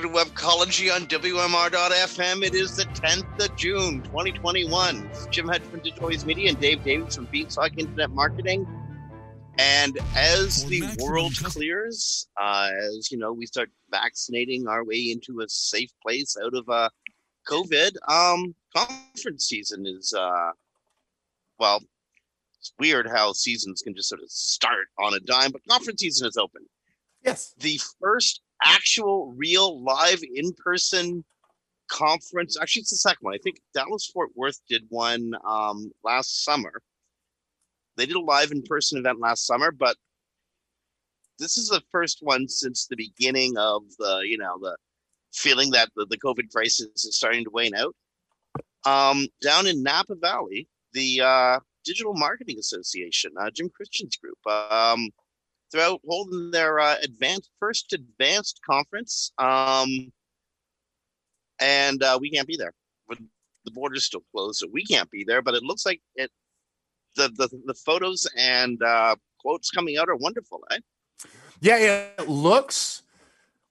to Webcology on WMR.FM. It is the 10th of June, 2021. Jim Hedger from Digital Media and Dave Davies from Beanstalk Internet Marketing. And as the world clears, uh, as you know, we start vaccinating our way into a safe place out of uh, COVID, um, conference season is, uh, well, it's weird how seasons can just sort of start on a dime, but conference season is open. Yes. The first actual, real, live, in person conference. Actually, it's the second one. I think Dallas Fort Worth did one um, last summer. They did a live in person event last summer, but this is the first one since the beginning of the, you know, the feeling that the, the COVID crisis is starting to wane out. Um, down in Napa Valley, the uh, Digital Marketing Association, uh, Jim Christian's group, um, throughout holding their uh, advanced first advanced conference. Um, and uh, we can't be there. The border's still closed, so we can't be there. But it looks like it. The the, the photos and uh, quotes coming out are wonderful, eh? Yeah, it looks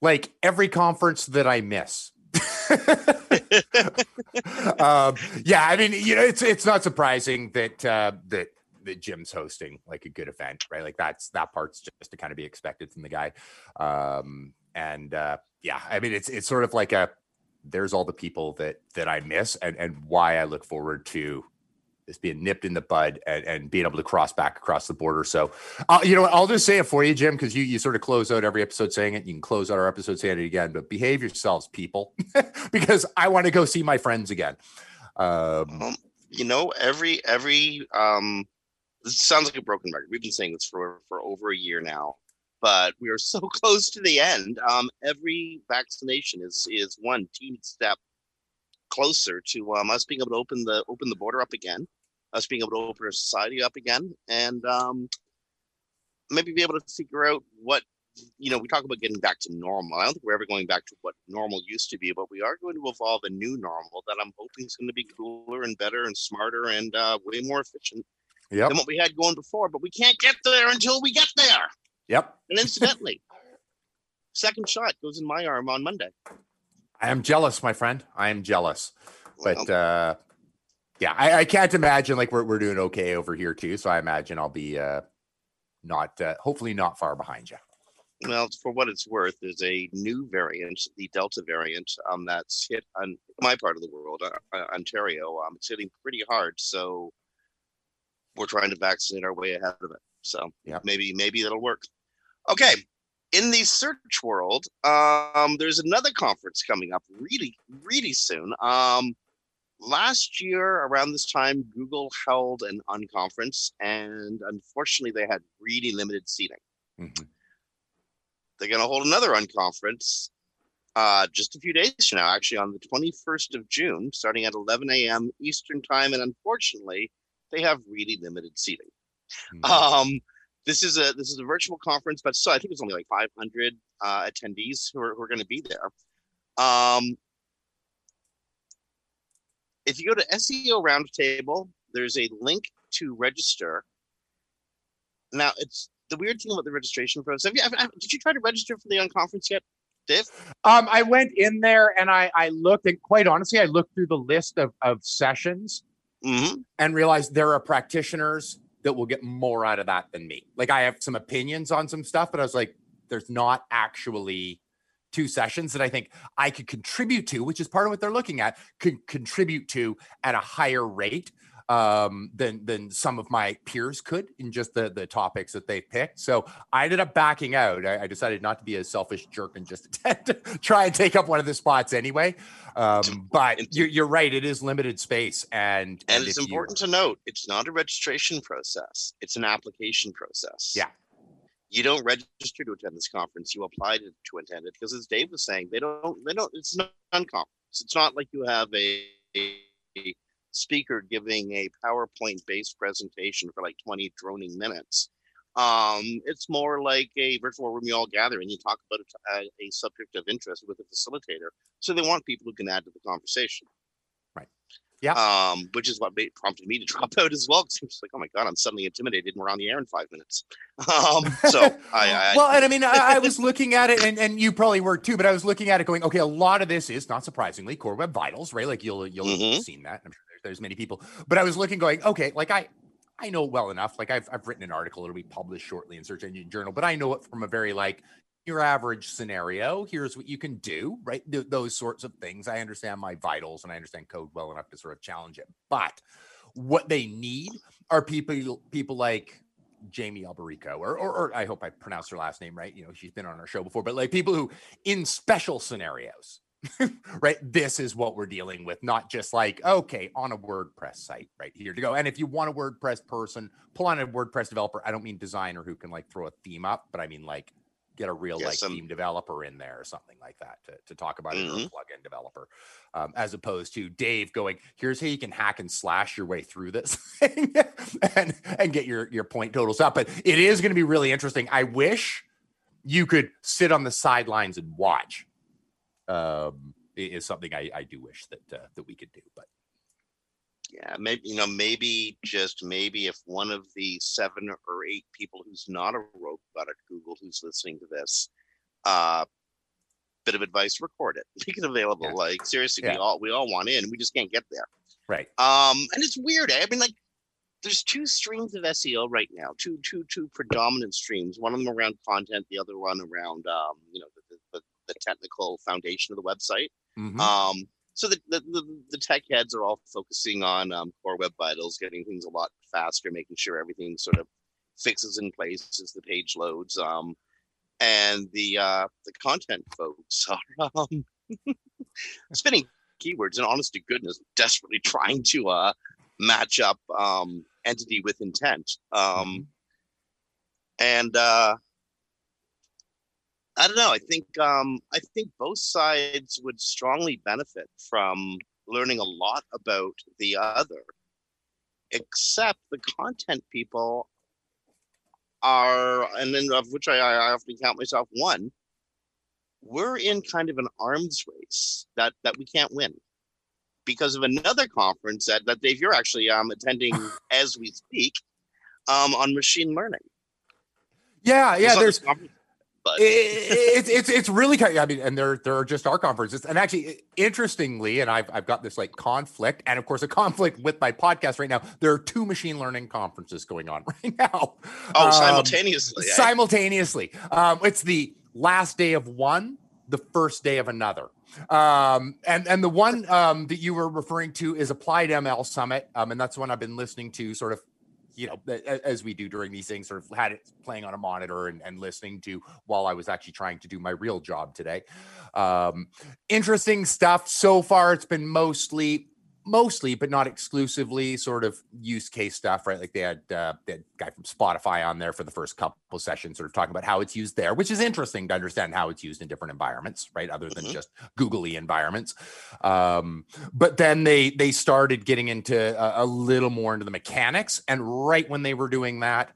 like every conference that I miss. um, yeah, I mean, you know, it's it's not surprising that uh, that that Jim's hosting like a good event, right? Like that's that part's just to kind of be expected from the guy. Um, and uh, yeah, I mean, it's it's sort of like a there's all the people that that I miss and and why I look forward to this being nipped in the bud and, and being able to cross back across the border. So, uh, you know, I'll just say it for you, Jim, because you you sort of close out every episode saying it. You can close out our episode saying it again, but behave yourselves, people, because I want to go see my friends again. Um, um, you know, every every um, this sounds like a broken record. We've been saying this for for over a year now, but we are so close to the end. Um, every vaccination is is one teeny step closer to um, us being able to open the open the border up again, us being able to open our society up again, and um, maybe be able to figure out what you know. We talk about getting back to normal. I don't think we're ever going back to what normal used to be, but we are going to evolve a new normal that I'm hoping is going to be cooler and better and smarter and uh, way more efficient yep. than what we had going before. But we can't get there until we get there. Yep. And incidentally, second shot goes in my arm on Monday. I am jealous, my friend. I am jealous. But uh yeah, I, I can't imagine like we're we're doing okay over here too. So I imagine I'll be uh not uh, hopefully not far behind you. well, for what it's worth, there's a new variant, the Delta variant, um, that's hit on my part of the world, uh, uh, Ontario. Um, it's hitting pretty hard, so we're trying to vaccinate our way ahead of it. So Yeah. maybe maybe that'll work. Okay, in the search world, um, there's another conference coming up really really soon. Um, last year around this time, Google held an unconference, and unfortunately, they had really limited seating Mhm. they're going to hold another unconference uh, just a few days from now, actually on the 21st of June, starting at 11 a.m. Eastern time. And unfortunately, they have really limited seating. Mhm. Um, this is a this is a virtual conference, but still, I think it's only like 500 uh, attendees who are, who are going to be there. Um, if you go to SE Roundtable, there's a link to register. Now, it's the weird thing about the registration process. Have you, have- did you try to register for the unconference yet, Dave? Um, I went in there and I I looked and quite honestly, I looked through the list of of sessions Mm-hmm. and realize there are practitioners that will get more out of that than me. Like I have some opinions on some stuff, but I was like, there's not actually two sessions that I think I could contribute to, which is part of what they're looking at, could contribute to at a higher rate um, than than some of my peers could in just the the topics that they picked. So I ended up backing out. I, I decided not to be a selfish jerk and just attempt to try and take up one of the spots anyway. Um, but you're, you're right; it is limited space, and And it's if you- important to note it's not a registration process, it's an application process. Yeah. You don't register to attend this conference, you apply to, to attend it because as Dave was saying, they don't they don't it's not unconference. It's not like you have a speaker giving a PowerPoint based presentation for like 20 droning minutes. Um, it's more like a virtual room you all gather and you talk about a, a, subject of interest with a facilitator. So they want people who can add to the conversation. Right. Yeah. Um, which is what made, prompted me to drop out as well. Because just like, oh my god, I'm suddenly intimidated, and we're on the air in five minutes. Um, so I, I well, and I mean, I, I, was looking at it, and and you probably were too, but I was looking at it, going, okay, a lot of this is not surprisingly core web vitals, right? Like you'll you'll mm-hmm. have seen that. I'm sure there's, many people, but I was looking, going, okay, like I I know well enough. Like I've I've written an article it'll be published shortly in Search Engine Journal, but I know it from a very like your average scenario. Here's what you can do, right? Th- those sorts of things. I understand my vitals and I understand code well enough to sort of challenge it. But what they need are people people like Jamie Alberico, or, or, or I hope I pronounced her last name right. You know, she's been on our show before, but like people who in special scenarios right? This is what we're dealing with, not just like, okay, on a WordPress site, right here to go. And if you want a WordPress person, pull on a WordPress developer. I don't mean designer who can like throw a theme up, but I mean like get a real like theme developer in there or something like that to, to talk about mm-hmm. a plugin developer, um, as opposed to Dave going, here's how you can hack and slash your way through this thing and, and get your, your point totals up. But it is going to be really interesting. I wish you could sit on the sidelines and watch um, is something I, I do wish that uh, that we could do. But yeah, maybe you know, maybe just maybe if one of the seven or eight people who's not a robot at Google who's listening to this, uh, bit of advice: record it, make it available. Yeah. Like seriously, yeah. we all we all want in, we just can't get there. Right. Um, and it's weird. Eh? I mean, like there's two streams of SEO right now, two two two predominant streams. One of them around content, the other one around um, you know the, the, technical foundation of the website. Mm-hmm. Um, so the, the, the, the, tech heads are all focusing on um, core web vitals, getting things a lot faster, making sure everything sort of fixes in place as the page loads. Um, and the uh, the content folks are um, spinning keywords and honest to goodness, desperately trying to uh, match up um, entity with intent. Um, mm-hmm. and uh, I don't know. I think um, I think both sides would strongly benefit from learning a lot about the other, except the content people are, and then of which I, I often count myself one. We're in kind of an arms race that that we can't win because of another conference that, that Dave, you're actually um, attending as we speak um, on machine learning. Yeah, yeah. There's but it's it's it's really I mean, and there there are just our conferences, and actually, interestingly, and I've I've got this like conflict, and of course, a conflict with my podcast right now. There are two machine learning conferences going on right now. Oh, um, simultaneously. Eh? Simultaneously, um, it's the last day of one, the first day of another. Um, and and the one um, that you were referring to is Applied ML Summit, um, and that's one I've been listening to sort of you know, as we do during these things, sort of had it playing on a monitor and, and listening to while I was actually trying to do my real job today. Um, interesting stuff. So far, it's been mostly mostly, but not exclusively, sort of use case stuff, right? Like they had, uh, had guy from Spotify on there for the first couple sessions, sort of talking about how it's used there, which is interesting to understand how it's used in different environments, right? Other than mm-hmm. just googly environments. Um, but then they they started getting into a, a little more into the mechanics, and right when they were doing that,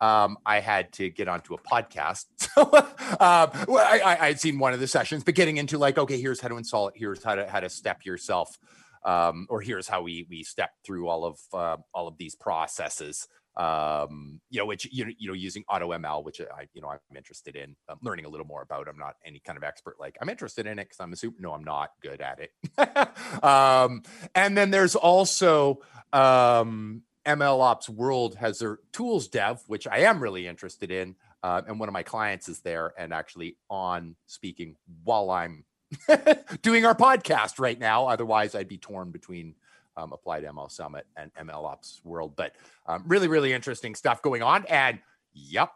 um, I had to get onto a podcast. So uh, I, I, would seen one of the sessions, but getting into like, okay, here's how to install it. Here's how to how to step yourself um, or here's how we we step through all of uh, all of these processes um, you know, which you know, you know, using AutoML, which I, you know, I'm interested in um, learning a little more about. I'm not any kind of expert. Like I'm interested in it because I'm a super. No, I'm not good at it. um, and then there's also um, ML Ops World has their tools dev, which I am really interested in. Uh, and one of my clients is there and actually on speaking while I'm doing our podcast right now. Otherwise, I'd be torn between um, Applied ML Summit and ML Ops World. But um, really, really interesting stuff going on. And yep,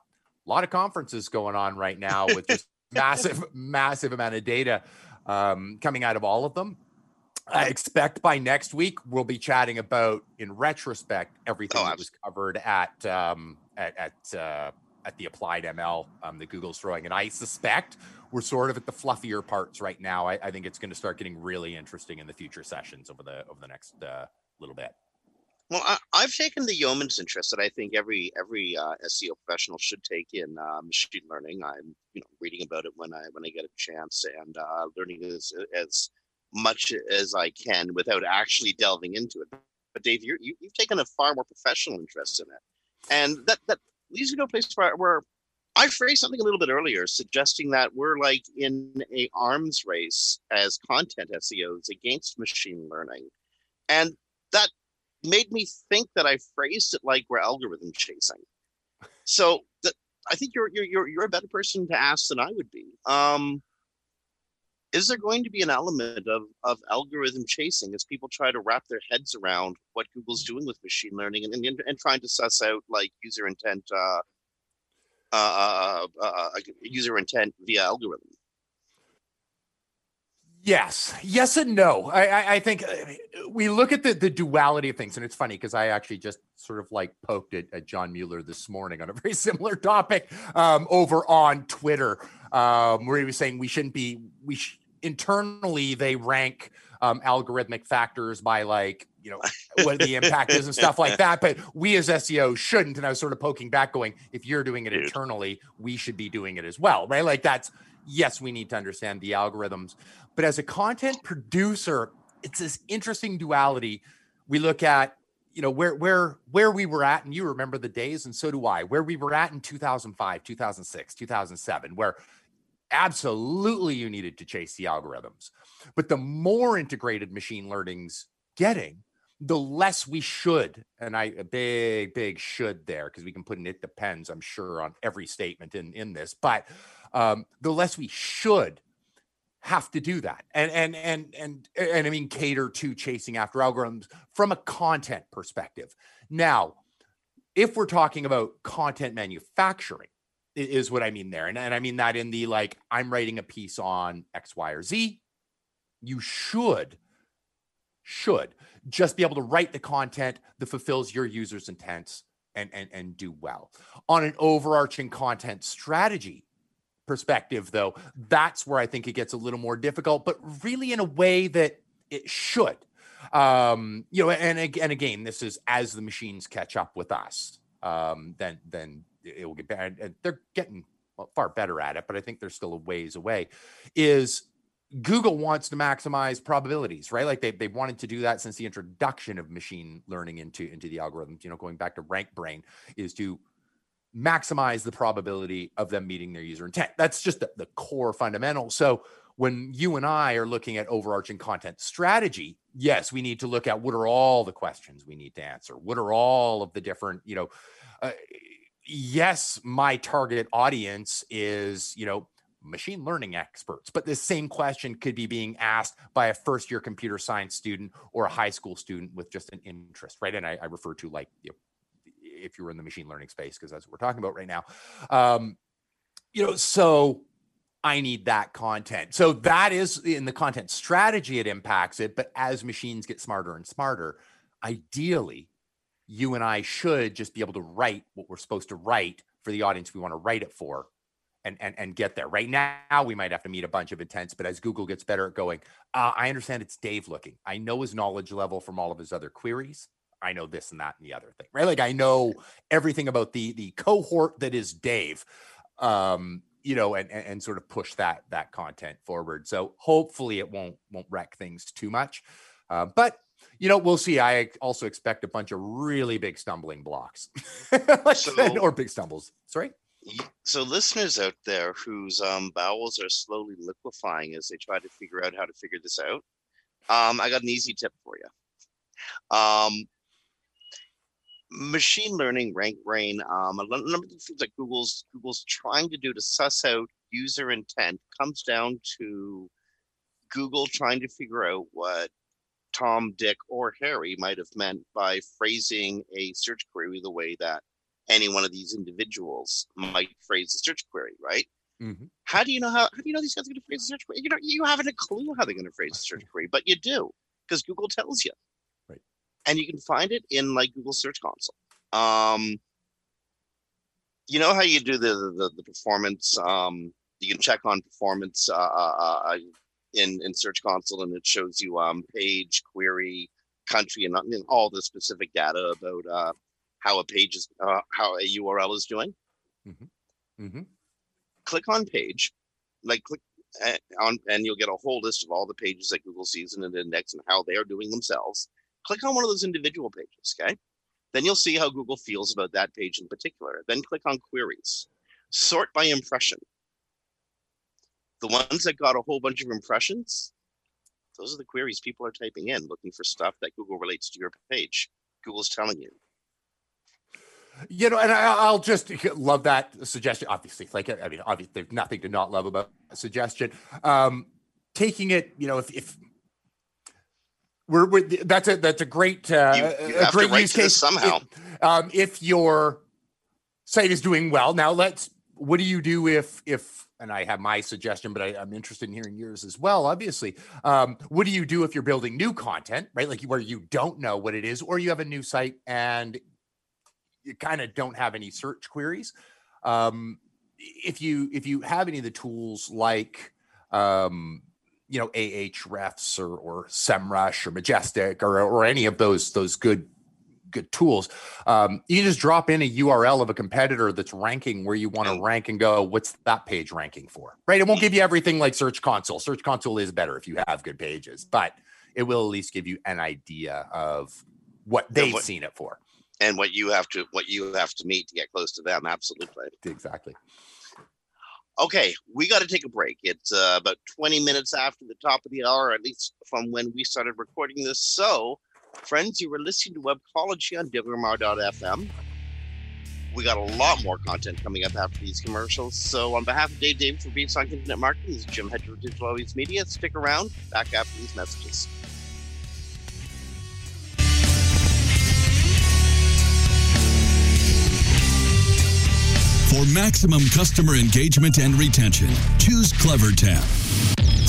a lot of conferences going on right now with just massive, massive amount of data um, coming out of all of them. I expect by next week we'll be chatting about, in retrospect, everything oh, that was covered at um, at, at uh, at the applied ML um, that Google's throwing. And I suspect we're sort of at the fluffier parts right now. I, I think it's going to start getting really interesting in the future sessions over the over the next uh, little bit. Well, I, have taken the yeoman's interest that I think every every uh, SEO professional should take in uh, machine learning. I'm you know reading about it when I when I get a chance and uh, learning as as much as I can without actually delving into it. But Dave, you have taken a far more professional interest in it, and that that leads me to a place where, where I phrased something a little bit earlier, suggesting that we're like in a arms race as content SEOs against machine learning, and that made me think that I phrased it like we're algorithm chasing. So I think you're you're you're a better person to ask than I would be. Um, is there going to be an element of of algorithm chasing as people try to wrap their heads around what Google's doing with machine learning and and, and trying to suss out like user intent uh, uh, uh, uh user intent via algorithm? Yes, yes, and no. I, I, I, think uh, we look at the, the duality of things, and it's funny because I actually just sort of like poked at, at John Mueller this morning on a very similar topic um, over on Twitter, um, where he was saying we shouldn't be we sh- internally they rank um, algorithmic factors by like you know what the impact is and stuff like that but we as seo shouldn't and i was sort of poking back going if you're doing it internally we should be doing it as well right like that's yes we need to understand the algorithms but as a content producer, it's this interesting duality. We look at, you know, where where where we were at, and you remember the days, and so do I, where we were at in 2005, 2006, 2007, where absolutely you needed to chase the algorithms. But the more integrated machine learning's getting, the less we should, and I a big, big should there, because we can put in it depends, I'm sure, on every statement in, in this, but um, the less we should have to do that and and and and and i mean cater to chasing after algorithms from a content perspective now if we're talking about content manufacturing is what i mean there and, and i mean that in the like i'm writing a piece on x y or z you should should just be able to write the content that fulfills your users intents and and, and do well on an overarching content strategy perspective, though, that's where I think it gets a little more difficult, but really in a way that it should. Um, you know, and, and again, this is as the machines catch up with us, um, then then it will get better. They're getting far better at it, but I think they're still a ways away. Is Google wants to maximize probabilities, right? Like they they wanted to do that since the introduction of machine learning into into the algorithms. You know, going back to RankBrain, is to maximize the probability of them meeting their user intent. That's just the, the core fundamental. So when you and I are looking at overarching content strategy, yes, we need to look at what are all the questions we need to answer. What are all of the different, you know, uh, yes, my target audience is, you know, machine learning experts, but the same question could be being asked by a first year computer science student or a high school student with just an interest, right? And I, I refer to like you know, if you were in the machine learning space, because that's what we're talking about right now. Um, you know, so I need that content. So that is in the content strategy, it impacts it. But as machines get smarter and smarter, ideally, you and I should just be able to write what we're supposed to write for the audience we want to write it for and, and, and get there. Right now, we might have to meet a bunch of intents, but as Google gets better at going, uh, I understand it's Dave looking. I know his knowledge level from all of his other queries. I know this and that and the other thing, right? Like I know everything about the the cohort that is Dave, um, you know, and, and and sort of push that that content forward. So hopefully it won't won't wreck things too much, uh, but you know we'll see. I also expect a bunch of really big stumbling blocks, so, or big stumbles. Sorry. So listeners out there whose um, bowels are slowly liquefying as they try to figure out how to figure this out, um, I got an easy tip for you. Um, machine learning, RankBrain, um, a number of things that Google's Google's trying to do to suss out user intent comes down to Google trying to figure out what Tom, Dick, or Harry might have meant by phrasing a search query the way that any one of these individuals might phrase a search query, right? Mm-hmm. How do you know how? How do you know these guys are going to phrase a search query? You know, you haven't a clue how they're going to phrase a search query, but you do because Google tells you right? and you can find it in like Google Search Console. Um, you know how you do the the, the performance um you can check on performance uh, uh, uh, in in search console and it shows you um page query country and, and all the specific data about uh how a page is uh, how a url is doing. Mm-hmm. Mm-hmm. click on page like click on and you'll get a whole list of all the pages that google sees in an index and how they are doing themselves. Click on one of those individual pages okay? Then you'll see how google feels about that page in particular. Then click on queries. Sort by impression the ones that got a whole bunch of impressions those are the queries people are typing in looking for stuff that google relates to your page google's telling you You know, and I, I'll just love that suggestion. Obviously, like I mean, obviously, there's nothing to not love about a suggestion. Um, taking it, you know, if, if we're, we're that's a that's a great uh, You- you a great use case somehow. If, um, if your site is doing well, now let's. What do you do if if and I have my suggestion, but I, I'm interested in hearing yours as well. Obviously, um, what do you do if you're building new content, right? Like where you don't know what it is, or you have a new site and you kind of don't have any search queries. Um, if you if you have any of the tools like um, you know Ahrefs or or SEMrush or Majestic or or any of those those good good tools, um, you just drop in a URL of a competitor that's ranking where you want to rank and go, what's that page ranking for? Right? It won't give you everything like Search Console. Search Console is better if you have good pages, but it will at least give you an idea of what they've what- seen it for. and what you have to what you have to meet to get close to them absolutely Exactly. Okay, we got to take a break. It's uh, about 20 minutes after the top of the hour, at least from when we started recording this. So, friends, you were listening to Webcology on WMR.fm. We got a lot more content coming up after these commercials. So, on behalf of Dave Davies for Beanstalk Internet Marketing, this is Jim Hedger of Digital Always Media. Stick around. Back after these messages. For maximum customer engagement and retention, choose CleverTap.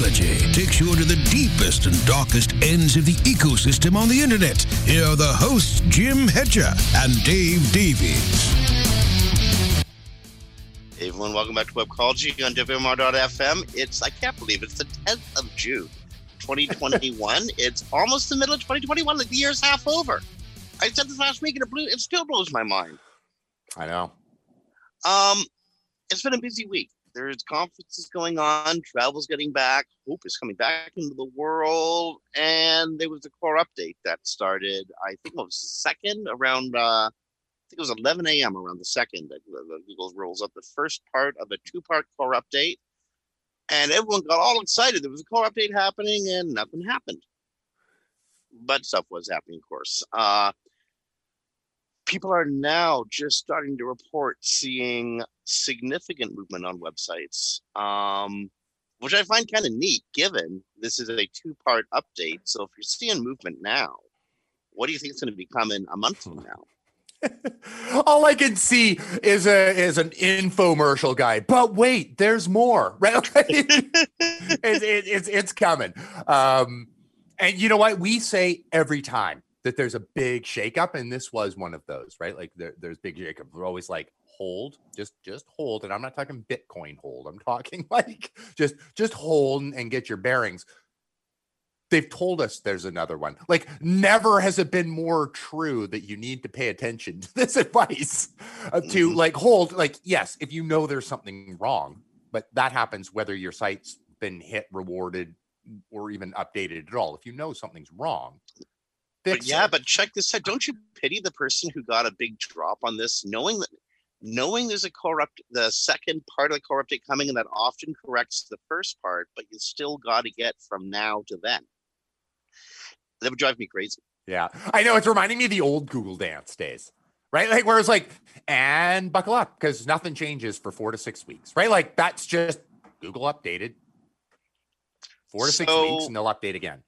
Webcology takes you into the deepest and darkest ends of the ecosystem on the internet. Here are the hosts, Jim Hedger and Dave Davies. Hey everyone, welcome back to Webcology on WMR.fm. It's, I can't believe it's the 10th of June, 2021. it's almost the middle of 2021, like the year's half over. I said this last week and it, blew, it still blows my mind. I know. Um, It's been a busy week. There's conferences going on, travel's getting back, hope is coming back into the world, and there was a core update that started, I think it was the second around uh, I think it was 11 a.m. around the second that that Google rolls up the first part of a two-part core update, and everyone got all excited. There was a core update happening, and nothing happened. But stuff was happening, of course. Uh, people are now just starting to report seeing significant movement on websites, um, which I find kind of neat, given this is a two-part update. So if you're seeing movement now, what do you think is going to be coming a month from now? All I can see is a is an infomercial guy. But wait, there's more. Right? it's, it, it's it's coming. Um, and you know what? We say every time that there's a big shakeup, and this was one of those, right? Like there, there's big shakeup. We're always like, hold, just just hold. And I'm not talking Bitcoin hold. I'm talking like just just hold and get your bearings. they've told us there's another one. Like, never has it been more true that you need to pay attention to this advice uh, to Mhm. like hold, like, yes, if you know there's something wrong, but that happens whether your site's been hit, rewarded, or even updated at all. If you know something's wrong, But yeah, it. but check this out. Don't you pity the person who got a big drop on this, knowing that knowing there's a corrupt the second part of the core update coming and that often corrects the first part, but you still gotta get from now to then. That would drive me crazy. Yeah, I know it's reminding me of the old Google Dance days, right? Like where it's like, and buckle up because nothing changes for four to six weeks, right? Like that's just Google updated four to six weeks and they'll update again.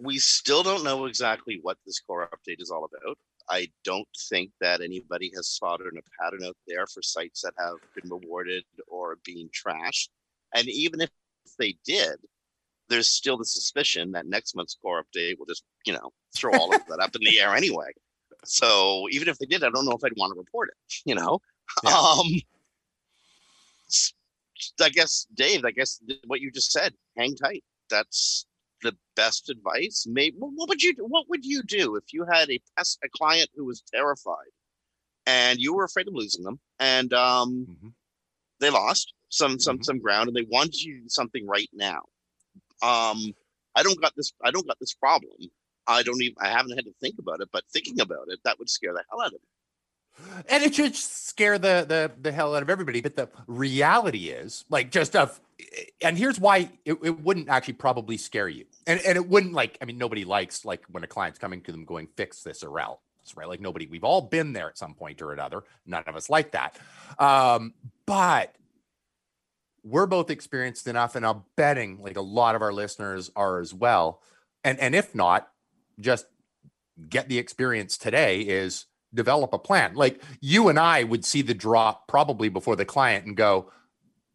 We still don't know exactly what this core update is all about. I don't think that anybody has spotted a pattern out there for sites that have been rewarded or being trashed. And even if they did, there's still the suspicion that next month's core update will just, you know, throw all of that up in the air anyway. So even if they did, I don't know if I'd want to report it, you know? Yeah. Um I guess, Dave, I guess what you just said, hang tight. That's the best advice. Maybe what would you do? What would you do if you had a pest, a client who was terrified and you were afraid of losing them and um Mhm. they lost some some Mhm. some ground and they wanted you to do something right now. Um I don't got this I don't got this problem. I don't even I haven't had to think about it, but thinking about it, that would scare the hell out of me. And it should scare the the the hell out of everybody. But the reality is, like, just of, and here's why it, it wouldn't actually probably scare you. And and it wouldn't like, I mean, nobody likes like when a client's coming to them going, fix this or else, right? Like nobody, we've all been there at some point or another. None of us like that. Um, but we're both experienced enough, and I'm betting like a lot of our listeners are as well. And and if not, just get the experience today is develop a plan. Like you and I would see the drop probably before the client and go,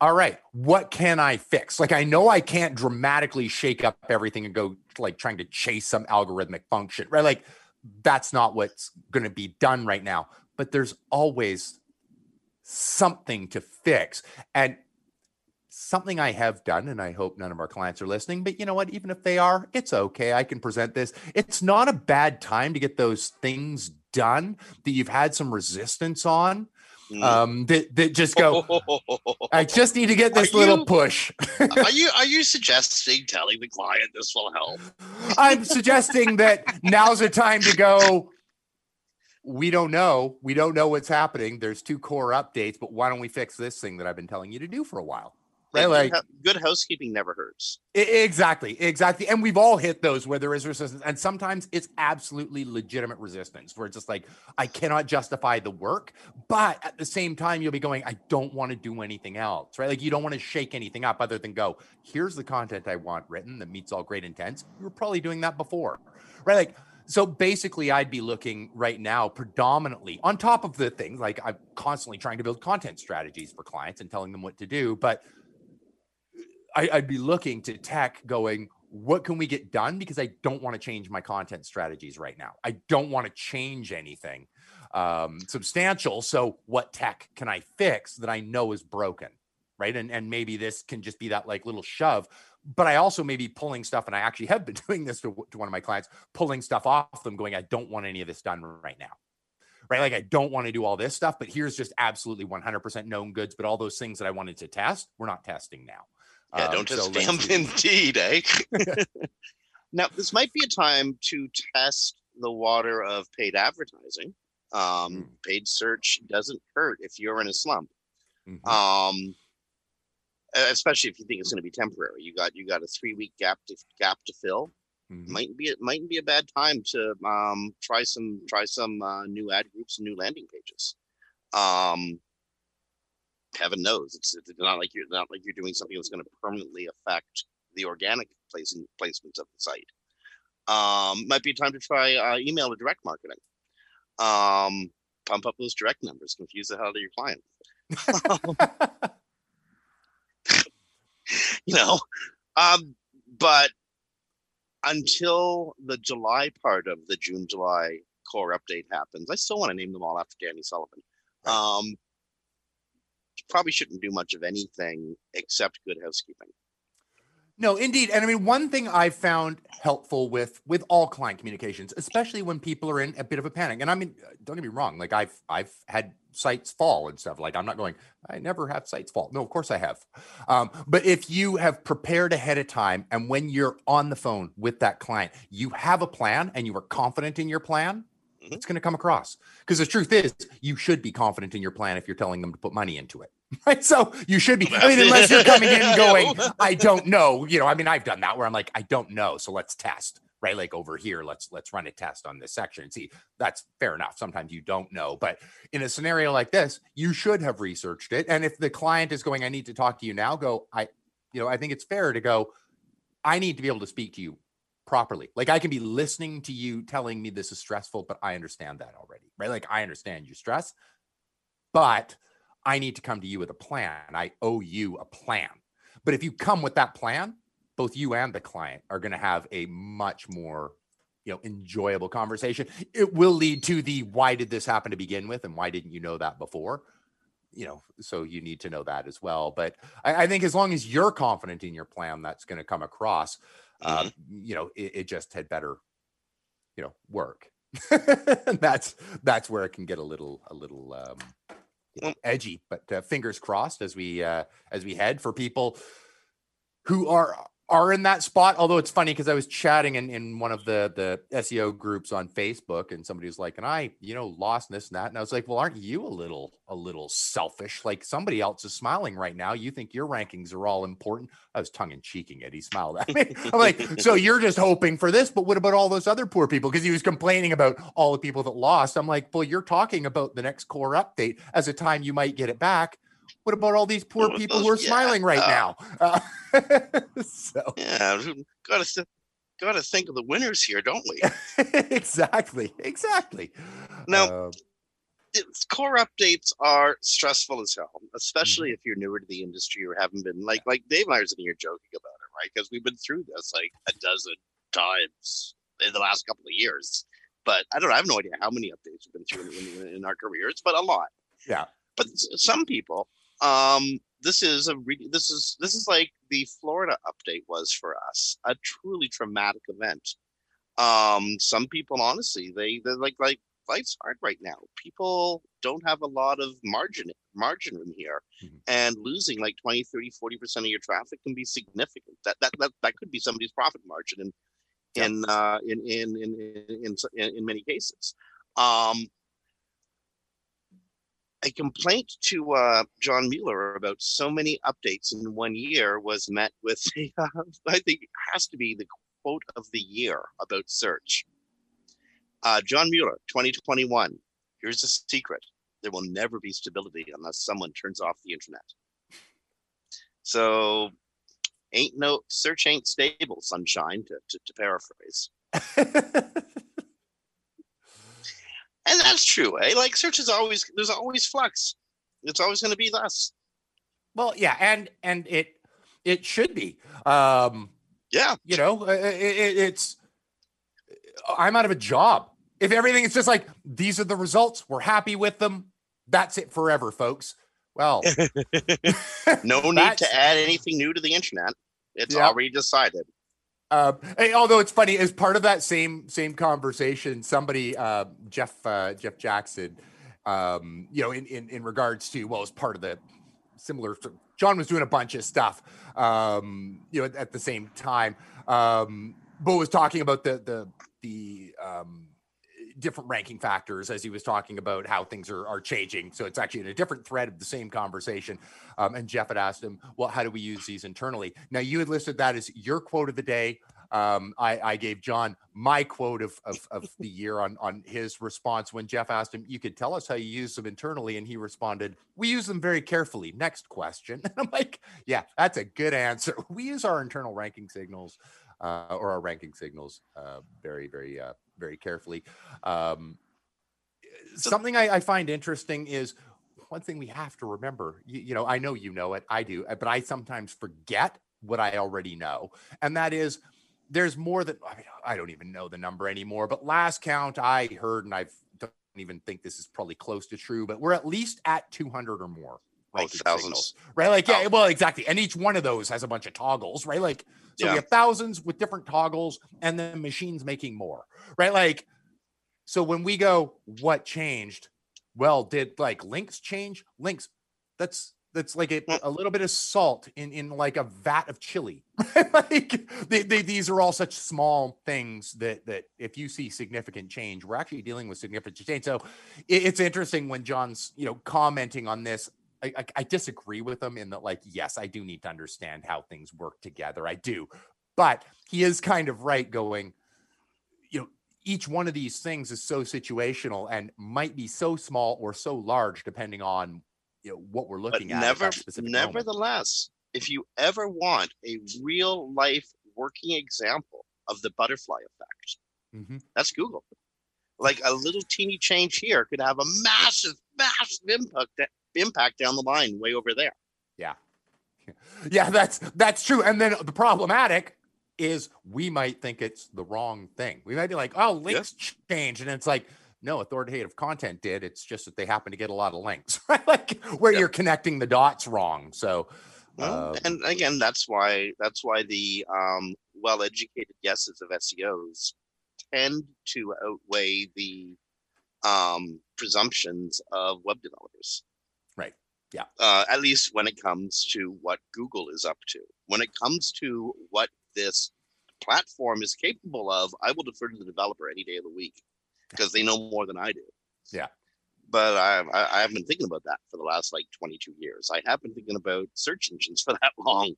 all right, what can I fix? Like I know I can't dramatically shake up everything and go like trying to chase some algorithmic function, right? Like that's not what's going to be done right now. But there's always something to fix. And something I have done, and I hope none of our clients are listening, but you know what? Even if they are, it's okay. I can present this. It's not a bad time to get those things done that you've had some resistance on. Mm. Um, that, that just go, I just need to get this Are little you- push. are you are you suggesting telling the client this will help? I'm suggesting that now's the time to go. We don't know. We don't know what's happening. There's two core updates, but why don't we fix this thing that I've been telling you to do for a while? Right? Good Like, good housekeeping never hurts. Exactly, exactly. And we've all hit those where there is resistance. And sometimes it's absolutely legitimate resistance where it's just like, I cannot justify the work. But at the same time, you'll be going, I don't want to do anything else, right? Like, you don't want to shake anything up other than go, here's the content I want written that meets all great intents. You were probably doing that before, right? Like, so basically, I'd be looking right now predominantly on top of the things like I'm constantly trying to build content strategies for clients and telling them what to do. But I, I'd be looking to tech going, what can we get done? Because I don't want to change my content strategies right now. I don't want to change anything um, substantial. So, what tech can I fix that I know is broken? Right. And, and maybe this can just be that like little shove. But I also may be pulling stuff, and I actually have been doing this to, to one of my clients, pulling stuff off them, going, I don't want any of this done right now right? Like I don't want to do all this stuff, but here's just absolutely 100% known goods. But all those things that I wanted to test, we're not testing now. Yeah, Um, don't so just let's indeed, eh? now, this might be a time to test the water of paid advertising. Um, Mm. Paid search doesn't hurt if you're in a slump. Mhm. Um, especially if you think it's going to be temporary. You got you got a three week gap to gap to fill. Mhm. Might be it might be a bad time to um, try some try some uh, new ad groups and new landing pages. Um, heaven knows it's, it's not like you're not like you're doing something that's going to permanently affect the organic placing placement of the site. Um, might be time to try uh, email or direct marketing. Um, pump up those direct numbers, confuse the hell out of your client. you know, um, but until the July part of the June July core update happens, I still want to name them all after Danny Sullivan. Um, probably shouldn't do much of anything except good housekeeping. No, indeed. And I mean, one thing I've found helpful with with all client communications, especially when people are in a bit of a panic. And I mean, don't get me wrong, like I've I've had sites fall and stuff. Like I'm not going, I never have sites fall. No, of course I have. Um, but if you have prepared ahead of time and when you're on the phone with that client, you have a plan and you are confident in your plan, Mhm. it's going to come across. Because the truth is, you should be confident in your plan if you're telling them to put money into it. Right. So you should be, I mean, unless you're coming in and going, I don't know. You know, I mean, I've done that where I'm like, I don't know. So let's test. Right. Like over here, let's let's run a test on this section. See, that's fair enough. Sometimes you don't know. But in a scenario like this, you should have researched it. And if the client is going, I need to talk to you now, go, I, you know, I think it's fair to go, I need to be able to speak to you properly. Like I can be listening to you telling me this is stressful, but I understand that already. Right. Like I understand your stress, but I need to come to you with a plan. I owe you a plan. But if you come with that plan, both you and the client are going to have a much more you know enjoyable conversation it will lead to the why did this happen to begin with and why didn't you know that before you know so you need to know that as well but i, I think as long as you're confident in your plan that's going to come across uh, you know it, it just had better you know work. And that's that's where it can get a little a little um you know, edgy but uh, fingers crossed as we uh as we head for people who are are in that spot although it's funny because i was chatting in, in one of the the seo groups on facebook and somebody was like and i you know lost this and that and i was like well aren't you a little a little selfish? Like somebody else is smiling right now. You think your rankings are all important. I was tongue-in-cheeking it he smiled at me. I'm like so you're just hoping for this but what about all those other poor people? Because he was complaining about all the people that lost. I'm like well you're talking about the next core update as a time you might get it back. What about all these poor people who are yeah, smiling right uh, now? uh, so Yeah, gotta th- gotta think of the winners here, don't we? exactly exactly Now- Um, core updates are stressful as hell, especially Mm-hmm. if you're newer to the industry or haven't been like like Dave Myers and I are sitting here joking about it, right? Because we've been through this like a dozen times in the last couple of years. But I don't know. I have no idea how many updates we've been through in, in, in our careers, but a lot. Yeah. But some people, um, this is a re- this is this is like the Florida update was for us, a truly traumatic event. Um, some people, honestly, they they're like like life's hard right now. People don't have a lot of margin margin room here. Mhm. And losing like 20, 30, 40% of your traffic can be significant. That that that, that could be somebody's profit margin in Yeah. in uh in in in in, in, in, in many cases. Um a complaint to uh, John Mueller about so many updates in one year was met with, I think, it has to be the quote of the year about search. Uh, John Mueller, 2021. Here's a secret there will never be stability unless someone turns off the internet. So, ain't no search ain't stable, sunshine, to, to, to paraphrase. And that's true, eh? Like, search is always, there's always flux. It's always going to be less. well yeah and and it it should be um Yeah. you know it, it, it's i'm out of a job if everything is just like these are the results we're happy with them that's it forever folks well No need to add anything new to the internet. It's Yeah. already decided. Hey, although it's funny, as part of that same same conversation, somebody uh, Jeff uh, Jeff Jackson, um, you know, in, in in regards to well, as part of the similar, John was doing a bunch of stuff, um, you know, at, at the same time. Um, Bo was talking about the the the um, different ranking factors as he was talking about how things are, are changing. So it's actually in a different thread of the same conversation. Um, and Jeff had asked him, well, how do we use these internally? Now you had listed that as your quote of the day. Um, I, I gave John my quote of, of, of the year on, on his response when Jeff asked him, you could tell us how you use them internally. And he responded, we use them very carefully. Next question. And I'm like, yeah, that's a good answer. We use our internal ranking signals uh, or our ranking signals uh, very, very, uh, very carefully. Um, something I, I find interesting is one thing we have to remember. You, you know, I know you know it, I do, uh, but I sometimes forget what I already know, and that is there's more than I, mean, I don't even know the number anymore. But last count I heard, and I don't even think this is probably close to true, but we're at least at 200 or more ranking thousands. signals, right? Like, yeah, well, exactly. And each one of those has a bunch of toggles, right? Like, so Yeah. we have thousands with different toggles, and then machines making more, right? Like, so when we go, what changed? Well, did like links change? Links, that's that's like a, Mm. a little bit of salt in in like a vat of chili. like they, they, these are all such small things that that if you see significant change, we're actually dealing with significant change. So it, it's interesting when John's you know commenting on this. I, I, I disagree with him in that, like, yes, I do need to understand how things work together. I do, but he is kind of right. Going, you know, each one of these things is so situational and might be so small or so large depending on you know what we're looking at. at never, that specific moment. nevertheless, if you ever want a real life working example of the butterfly effect, Mhm. that's Google. Like a little teeny change here could have a massive, massive impact impact down the line way over there. Yeah, Yeah, that's that's true. And then the problematic is we might think it's the wrong thing. We might be like, oh, links change," and it's like, no, authoritative content did. It's just that they happen to get a lot of links, right? Like where Yep. you're connecting the dots wrong. So, Well, um, and again, that's why that's why the um, well-educated guesses of SEOs tend to outweigh the um, presumptions of web developers. Yeah. Uh, at least when it comes to what Google is up to. When it comes to what this platform is capable of, I will defer to the developer any day of the week because they know more than I do. Yeah. But I, I, I have been thinking about that for the last like 22 years. I have been thinking about search engines for that long.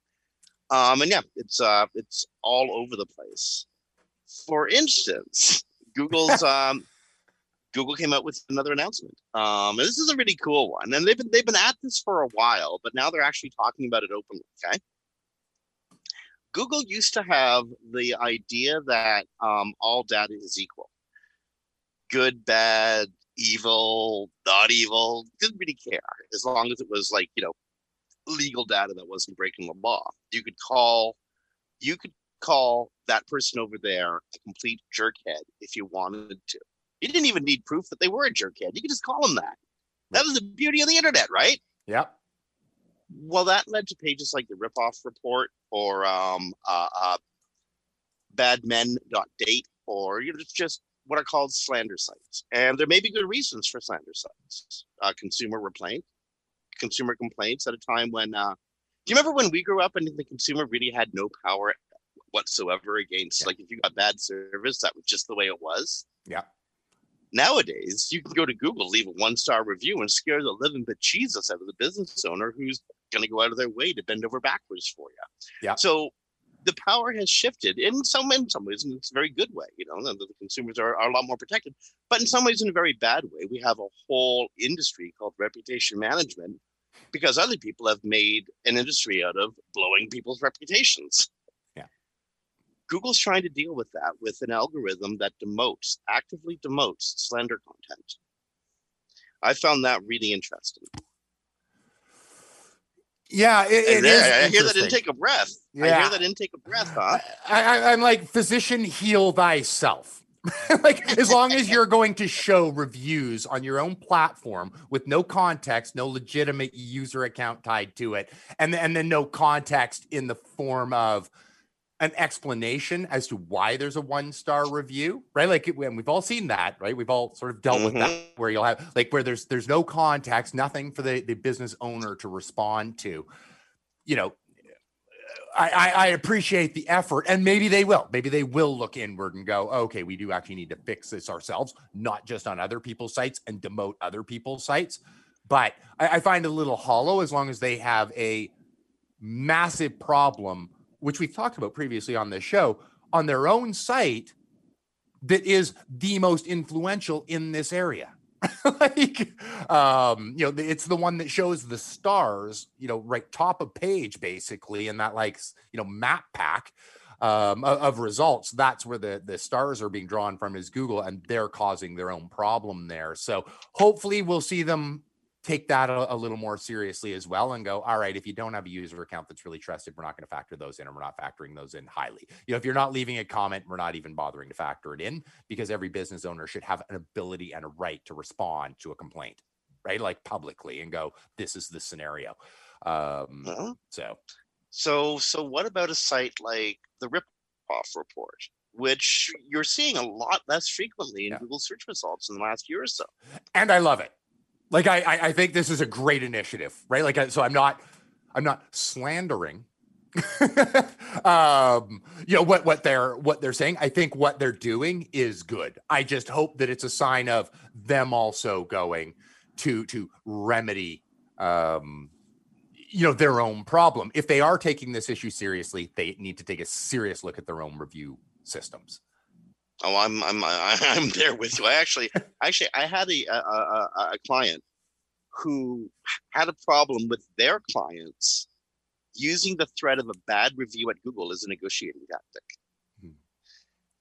Um, and yeah, it's uh, it's all over the place. For instance, Google's um, Google came out with another announcement. Um, this is a really cool one, and they've been they've been at this for a while, but now they're actually talking about it openly. Okay. Google used to have the idea that um, all data is equal. Good, bad, evil, not evil, didn't really care as long as it was like, you know, legal data that wasn't breaking the law. You could call you could call that person over there a complete jerkhead if you wanted to. You didn't even need proof that they were a jerkhead. You could just call them that. That was the beauty of the internet, right? yep. well, that led to pages like the Ripoff Report or um, uh, uh, badmen.date or you know, it's just what are called slander sites. And there may be good reasons for slander sites. Uh, consumer complaint, consumer complaints at a time when, uh, do you remember when we grew up and the consumer really had no power whatsoever against, Yeah. like if you got bad service, that was just the way it was? Yeah. Nowadays, you can go to Google, leave a one star review, and scare the living but Jesus out of the business owner who's going to go out of their way to bend over backwards for you. Yeah. So the power has shifted in some in some ways, and it's a very good way. You know, the, the consumers are, are a lot more protected, but in some ways, in a very bad way, we have a whole industry called reputation management because other people have made an industry out of blowing people's reputations. Google's trying to deal with that with an algorithm that demotes, actively demotes slander content. I found that really interesting. Yeah, it, it is. I, I hear that intake of breath. I Yeah. hear that intake of breath, huh? I, I, I'm like, physician, heal thyself. like, as long as you're going to show reviews on your own platform with no context, no legitimate user account tied to it, and, and then no context in the form of an explanation as to why there's a one star review, right? Like, it- and we've all seen that, right? We've all sort of dealt with that, mm-hmm. where you'll have like where there's there's no context, nothing for the the business owner to respond to. You know, I, I, I appreciate the effort, and maybe they will. Maybe they will look inward and go, okay, we do actually need to fix this ourselves, not just on other people's sites and demote other people's sites. But I, I find it a little hollow as long as they have a massive problem, which we've talked about previously on this show, on their own site that is the most influential in this area. like um you know it's the one that shows the stars you know right top of page basically in that like you know map pack um of, of results that's where the the stars are being drawn from is google and they're causing their own problem there so hopefully we'll see them take that a, a little more seriously as well and go all right if you don't have a user account that's really trusted we're not going to factor those in and we're not factoring those in highly you know if you're not leaving a comment we're not even bothering to factor it in because every business owner should have an ability and a right to respond to a complaint right? Like publicly and go, this is the scenario. Um, Uh-huh. so So, so what about a site like the Ripoff Report, which you're seeing a lot less frequently in Yeah. Google search results in the last year or so? and I love it. Like I, I, think this is a great initiative, right? Like, so I'm not, I'm not slandering, um, you know what what they're what they're saying. I think what they're doing is good. I just hope that it's a sign of them also going to to remedy, um, you know, their own problem. If they are taking this issue seriously, they need to take a serious look at their own review systems. Oh, I'm I'm I'm there with you. I actually actually I had a a, a, a- client who had a problem with their clients using the threat of a bad review at Google as a negotiating tactic. Hmm.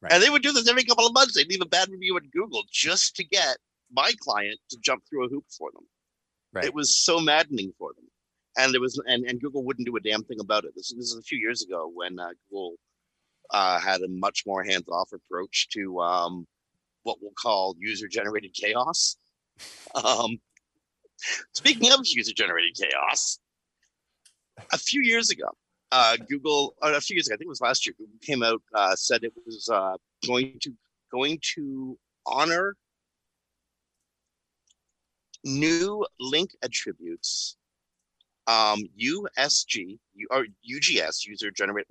Right. And they would do this every couple of months. They'd leave a bad review at Google just to get my client to jump through a hoop for them. Right. It was so maddening for them. And there was and, and Google wouldn't do a damn thing about it. This, this is a few years ago when uh, Google uh, had a much more hands-off approach to um, what we'll call user-generated chaos. Um, speaking of user-generated chaos, a few years ago, uh, Google, uh, a few years ago, I think it was last year, Google came out uh, said it was uh, going to going to honor new link attributes um, USG or UGS user generated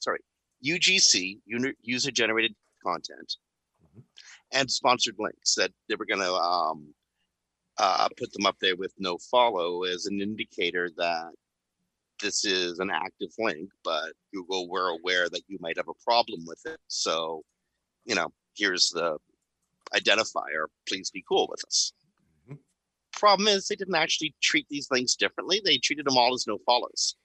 sorry UGC user generated content Mhm. and sponsored links that they were going to um, uh, put them up there with no follow as an indicator that this is an active link, but Google were aware that you might have a problem with it. So, you know, here's the identifier. Please be cool with us. Mhm. Problem is, they didn't actually treat these links differently. They treated them all as no follows,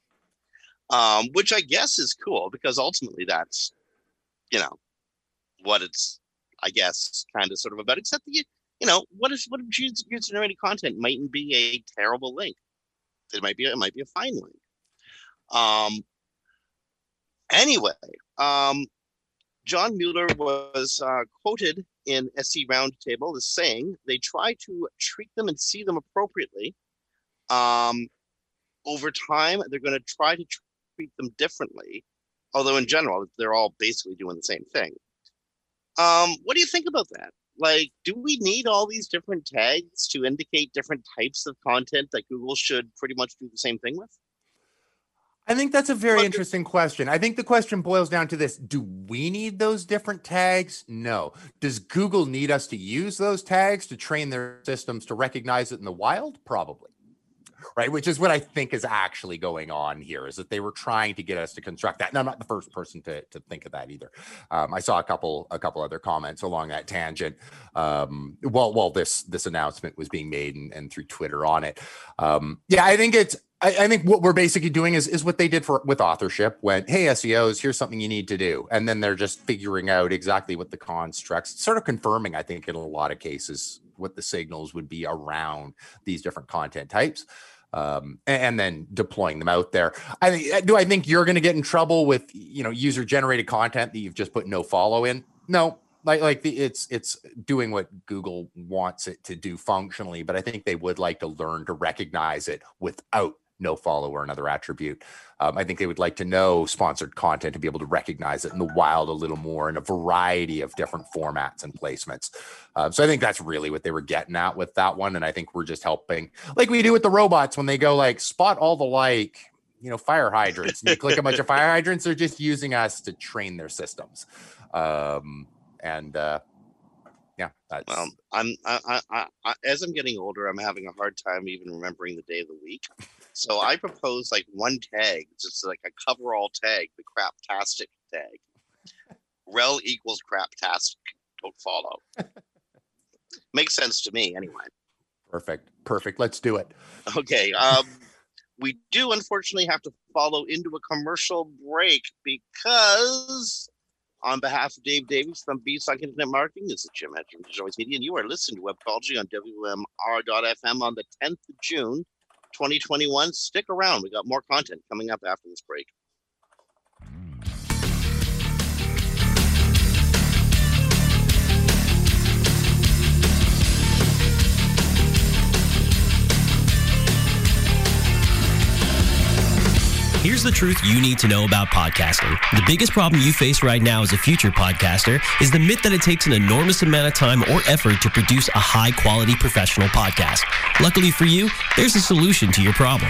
um, which I guess is cool because ultimately that's, you know, what it's, I guess, kind of sort of about. Except that you, you know, what if what if user generated content mightn't be a terrible link? It might be it might be a fine link. Um. Anyway, um, John Mueller was uh, quoted in SE Roundtable as saying they try to treat them and see them appropriately. Um, over time, they're going to try to treat them differently, although in general, they're all basically doing the same thing. Um, what do you think about that? Like, do we need all these different tags to indicate different types of content that Google should pretty much do the same thing with? I think that's a very interesting question. I think the question boils down to this Do we need those different tags? No. Does Google need us to use those tags to train their systems to recognize it in the wild? Probably. Right. Which is what I think is actually going on here is that they were trying to get us to construct that. And I'm not the first person to, to think of that either. Um, I saw a couple a couple other comments along that tangent um, while while this this announcement was being made and, and through Twitter on it. Um, yeah, I think it's I, I think what we're basically doing is is what they did for with authorship when hey SEOs here's something you need to do and then they're just figuring out exactly what the constructs sort of confirming I think in a lot of cases what the signals would be around these different content types um, and, then deploying them out there. I think do I think you're going to get in trouble with you know user generated content that you've just put no follow in? No, like like the, it's it's doing what Google wants it to do functionally, but I think they would like to learn to recognize it without no follow or another attribute. Um, I think they would like to know sponsored content to be able to recognize it in the wild a little more in a variety of different formats and placements. Um, so I think that's really what they were getting at with that one, and I think we're just helping, like we do with the robots when they go like spot all the like you know fire hydrants and you click a bunch of fire hydrants they're just using us to train their systems um and uh yeah that's Well, I'm I, I, I, I, as I'm getting older, I'm having a hard time even remembering the day of the week. So I propose like one tag, just like a coverall tag, the craptastic tag. Rel equals craptastic. Don't follow. Makes sense to me anyway. perfect perfect let's do it Okay. Um, we do unfortunately have to follow into a commercial break because, on behalf of Dave Davies from Beanstalk Internet Marketing, this is Jim Hedger from Digital Media, and you are listening to Webcology on WMR.FM on the 10th of June, 2021. Stick around. We got more content coming up after this break. Here's the truth you need to know about podcasting. The biggest problem you face right now as a future podcaster is the myth that it takes an enormous amount of time or effort to produce a high quality professional podcast. Luckily for you, there's a solution to your problem.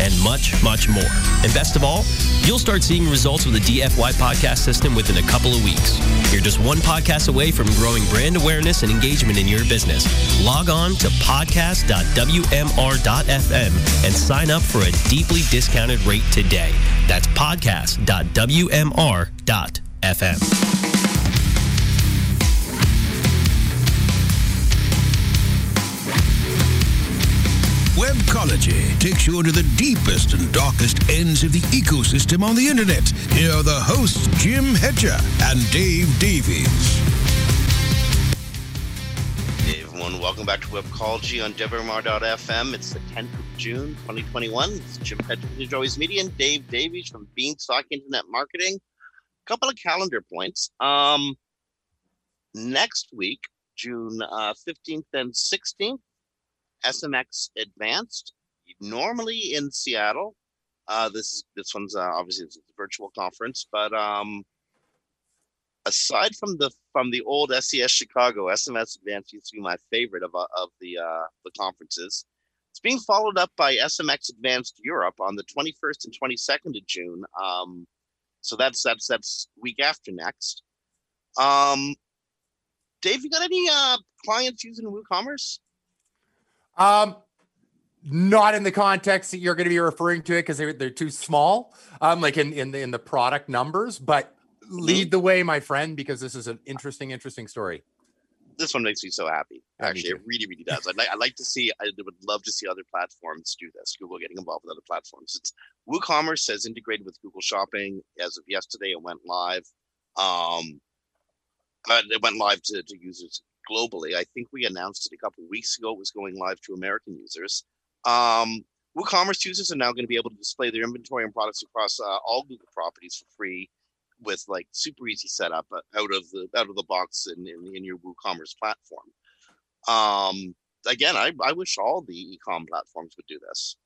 and much, much more. And best of all, you'll start seeing results with the DFY podcast system within a couple of weeks. You're just one podcast away from growing brand awareness and engagement in your business. Log on to podcast.wmr.fm and sign up for a deeply discounted rate today. That's podcast.wmr.fm. Webcology takes you into the deepest and darkest ends of the ecosystem on the internet. Here are the hosts, Jim Hedger and Dave Davies. Hey everyone, welcome back to Webcology on WMR.fm. It's the 10th of June, 2021. It's Jim Hedger from Joey's Media and Dave Davies from Beanstalk Internet Marketing. A couple of calendar points. Um, next week, June uh, 15th and 16th, SMX Advanced, normally in Seattle. Uh, this this one's uh, obviously it's a virtual conference, but um, aside from the from the old SES Chicago, SMX Advanced used to be my favorite of uh, of the uh, the conferences. It's being followed up by SMX Advanced Europe on the 21st and 22nd of June. Um, so that's that's that's week after next. Um, Dave, you got any uh, clients using WooCommerce? Um, not in the context that you're going to be referring to it because they're, they're too small. Um, like in in the, in the product numbers, but lead the way, my friend, because this is an interesting, interesting story. This one makes me so happy. Actually, it really, really does. I'd like, I'd like to see. I would love to see other platforms do this. Google getting involved with other platforms. It's WooCommerce has integrated with Google Shopping as of yesterday. It went live. Um, uh, it went live to, to users globally. I think we announced it a couple weeks ago. It was going live to American users. Um, WooCommerce users are now going to be able to display their inventory and products across uh, all Google properties for free with like super easy setup uh, out of the out of the box in, in, in your WooCommerce platform. Um, again, I, I wish all the e-com platforms would do this.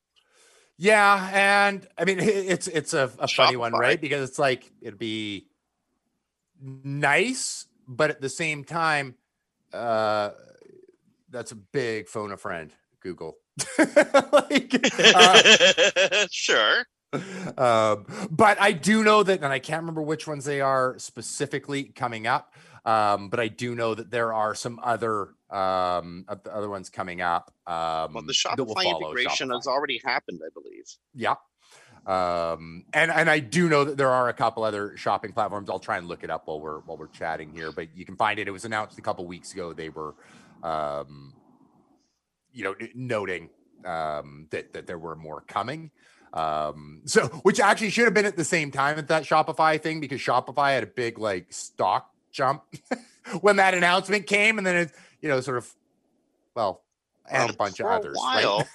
Yeah, and I mean it's it's a, a funny one, right? Because it's like it'd be nice, but at the same time, uh, that's a big phone a friend, Google. like, uh, sure. um, but I do know that, and I can't remember which ones they are specifically coming up. Um, but I do know that there are some other um other ones coming up. Um, Well, the will Shopify integration Shopify. has already happened, I believe. Yeah. Um, and and I do know that there are a couple other shopping platforms. I'll try and look it up while we're while we're chatting here, but you can find it. It was announced a couple weeks ago. They were, um, you know, noting um, that that there were more coming. Um, so which actually should have been at the same time at that Shopify thing because Shopify had a big like stock jump when that announcement came, and then it you know sort of well and a bunch of others. A while, s-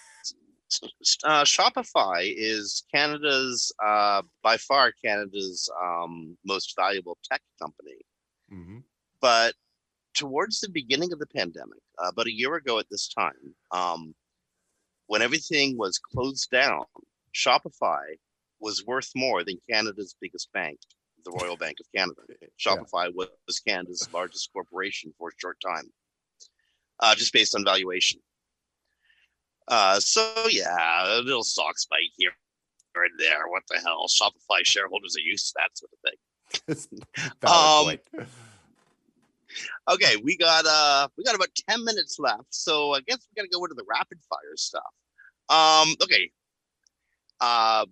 uh, Shopify is Canada's, uh, by far Canada's um, most valuable tech company. Mhm. But towards the beginning of the pandemic, uh, about a year ago at this time, um, when everything was closed down, Shopify was worth more than Canada's biggest bank, the Royal Bank of Canada. Shopify was Canada's largest corporation for a short time, uh, just based on valuation. Uh, so yeah, a little stock spike here and there. What the hell? Shopify shareholders are used to that sort of thing. Um. Okay, we got uh we got about 10 minutes left, so I guess we gotta go into the rapid fire stuff. Um, okay. Uh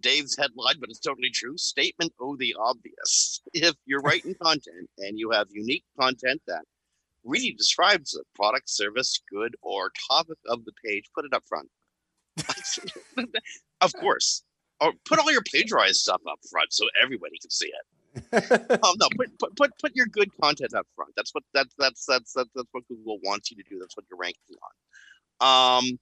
Dave's headline, but it's totally true. Statement oh the obvious. If you're writing content and you have unique content that really describes a product, service, good, or topic of the page, put it up front. of course. or put all your plagiarized stuff up front so everybody can see it. um, no, put, put put put your good content up front. That's what that's that's that's that's, that's what Google wants you to do. That's what you're ranking on. Um,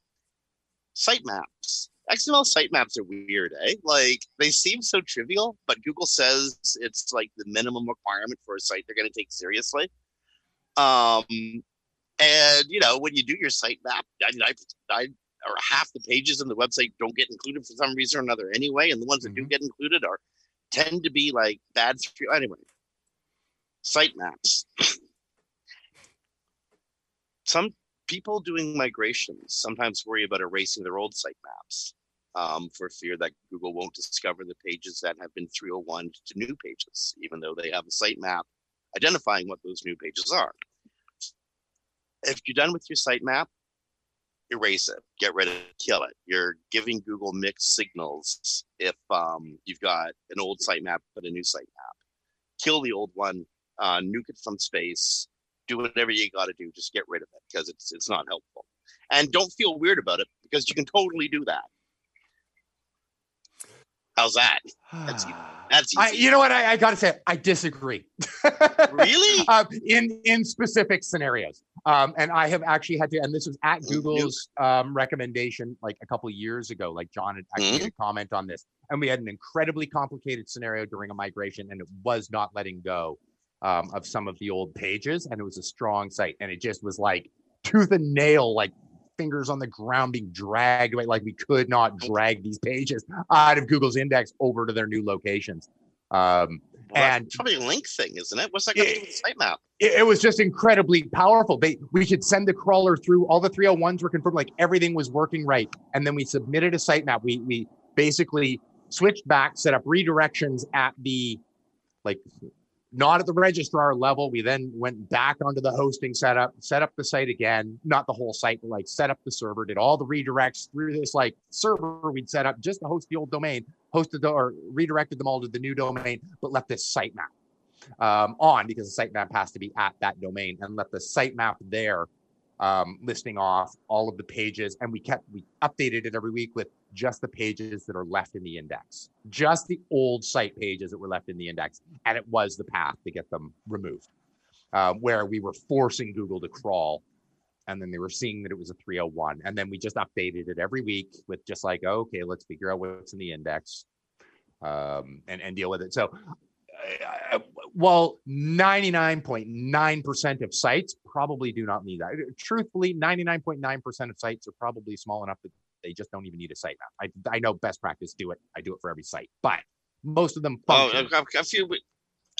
sitemaps. XML sitemaps are weird, eh? Like they seem so trivial, but Google says it's like the minimum requirement for a site they're going to take seriously. Um, and you know when you do your sitemap, 99 or half the pages in the website don't get included for some reason or another anyway, and the ones that mm-hmm. do get included are tend to be like bad. Anyway, sitemaps. Some people doing migrations sometimes worry about erasing their old sitemaps um, for fear that Google won't discover the pages that have been 301 to new pages, even though they have a sitemap identifying what those new pages are. If you're done with your sitemap, erase it, get rid of it, kill it. You're giving Google mixed signals if um, you've got an old sitemap, but a new sitemap. Kill the old one, uh, nuke it from space, do whatever you got to do. Just get rid of it because it's it's not helpful. And don't feel weird about it because you can totally do that. How's that? That's easy. That's easy. I, you know what? I, I got to say, I disagree. really? Um, in in specific scenarios, um, and I have actually had to, and this was at Google's um, recommendation like a couple years ago. Like John had actually mm-hmm. made a comment on this, and we had an incredibly complicated scenario during a migration, and it was not letting go um, of some of the old pages, and it was a strong site, and it just was like tooth and nail, like fingers on the ground being dragged away. Like we could not drag these pages out of Google's index over to their new locations. Um, and probably link thing, isn't it? What's that going to do with the sitemap? It, it was just incredibly powerful. They we could send the crawler through all the 301s were confirmed, like everything was working right. And then we submitted a sitemap. We we basically switched back, set up redirections at the like not at the registrar level. We then went back onto the hosting setup, set up the site again, not the whole site, but like set up the server, did all the redirects through this like server we'd set up just to host the old domain, hosted the, or redirected them all to the new domain, but left this sitemap um, on because the sitemap has to be at that domain and left the sitemap there um, listing off all of the pages. And we kept, we updated it every week with just the pages that are left in the index, just the old site pages that were left in the index. And it was the path to get them removed, uh, where we were forcing Google to crawl. And then they were seeing that it was a 301. And then we just updated it every week with just like, okay, let's figure out what's in the index um, and, and deal with it. So uh, while 99.9% of sites probably do not need that. Truthfully, 99.9% of sites are probably small enough that they just don't even need a sitemap. I, I know best practice do it. I do it for every site, but most of them. Function. Oh, a, a few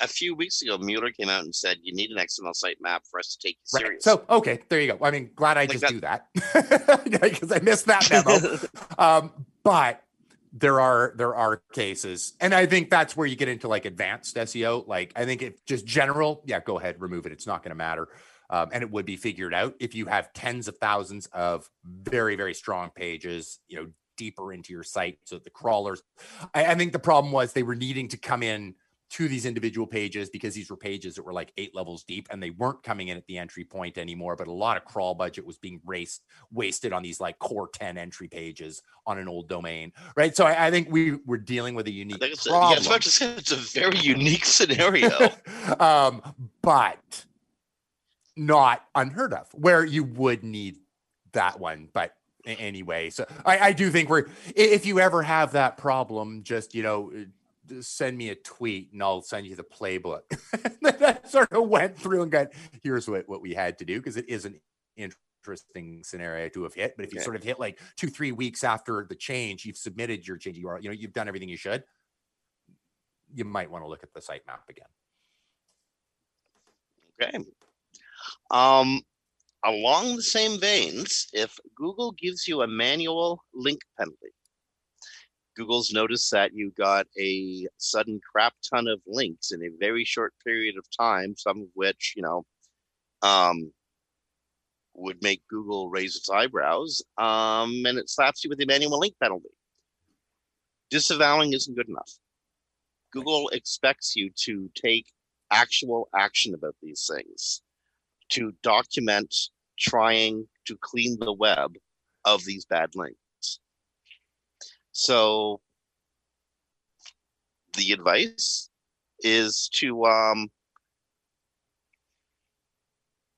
a few weeks ago, Mueller came out and said you need an XML sitemap for us to take you serious. So okay, there you go. I mean, glad I like just that. do that because I missed that memo. um, but there are there are cases, and I think that's where you get into like advanced SEO. Like I think if just general, yeah, go ahead, remove it. It's not going to matter um, and it would be figured out if you have tens of thousands of very very strong pages you know deeper into your site so the crawlers I, I think the problem was they were needing to come in to these individual pages because these were pages that were like eight levels deep and they weren't coming in at the entry point anymore. But a lot of crawl budget was being raced, wasted on these like core 10 entry pages on an old domain. Right. So I, I think we were dealing with a unique it's problem. A, yeah, it's, to say it's a very unique scenario. um, but not unheard of where you would need that one. But anyway, so I, I do think we're, if you ever have that problem, just, you know, send me a tweet and I'll send you the playbook. that sort of went through and got, here's what, what we had to do because it is an interesting scenario to have hit. But if okay. you sort of hit like two, three weeks after the change, you've submitted your change, you are, you know, you've done everything you should, you might want to look at the sitemap again. Okay. Um, along the same veins, if Google gives you a manual link penalty, Google's noticed that you got a sudden crap ton of links in a very short period of time, some of which, you know, um, would make Google raise its eyebrows, um, and it slaps you with a manual link penalty. Disavowing isn't good enough. Google expects you to take actual action about these things to document trying to clean the web of these bad links. So the advice is to um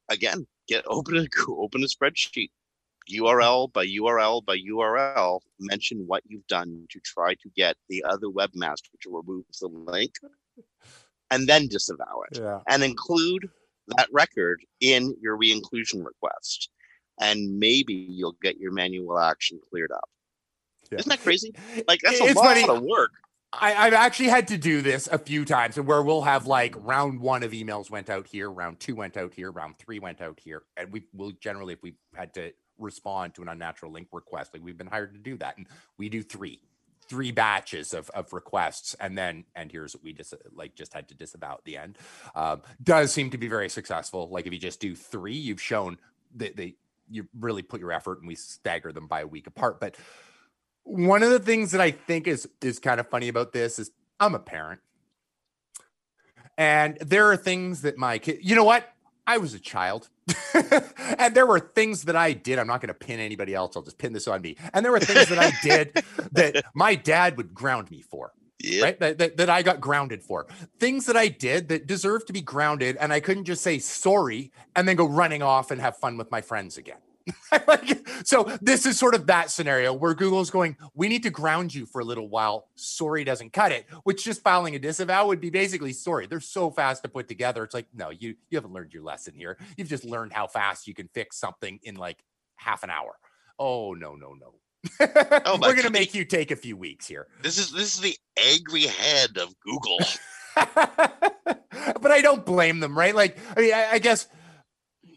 again get open a open a spreadsheet. Url by url by url mention what you've done to try to get the other webmaster to remove the link and then disavow it. Yeah. and include that record in your re-inclusion request. And maybe you'll get your manual action cleared up Yeah. isn't that crazy like that's a It's lot funny. of work I, I've actually had to do this a few times and where we'll have like round one of emails went out here, round two went out here, round three went out here. And we will generally, if we had to respond to an unnatural link request, like we've been hired to do that. And we do three, three batches of, of requests. And then, and here's what we just like just had to disavow at the end. Um, does seem to be very successful. Like if you just do three, you've shown that they, you really put your effort and we stagger them by a week apart. But one of the things that I think is is kind of funny about this is I'm a parent. And there are things that my kid, you know what? I was a child. and there were things that I did. I'm not going to pin anybody else. I'll just pin this on me. And there were things that I did that my dad would ground me for yeah right? That, that, that I got grounded for. Things that I did that deserved to be grounded, and I couldn't just say sorry and then go running off and have fun with my friends again. like, so this is sort of that scenario where Google's going, we need to ground you for a little while. Sorry doesn't cut it, which just filing a disavow would be basically sorry. They're so fast to put together. It's like, no, you you haven't learned your lesson here. You've just learned how fast you can fix something in like half an hour. Oh no, no, no. Oh, We're gonna make you take a few weeks here. This is this is the angry head of Google. but I don't blame them, right? Like, I mean, I, I guess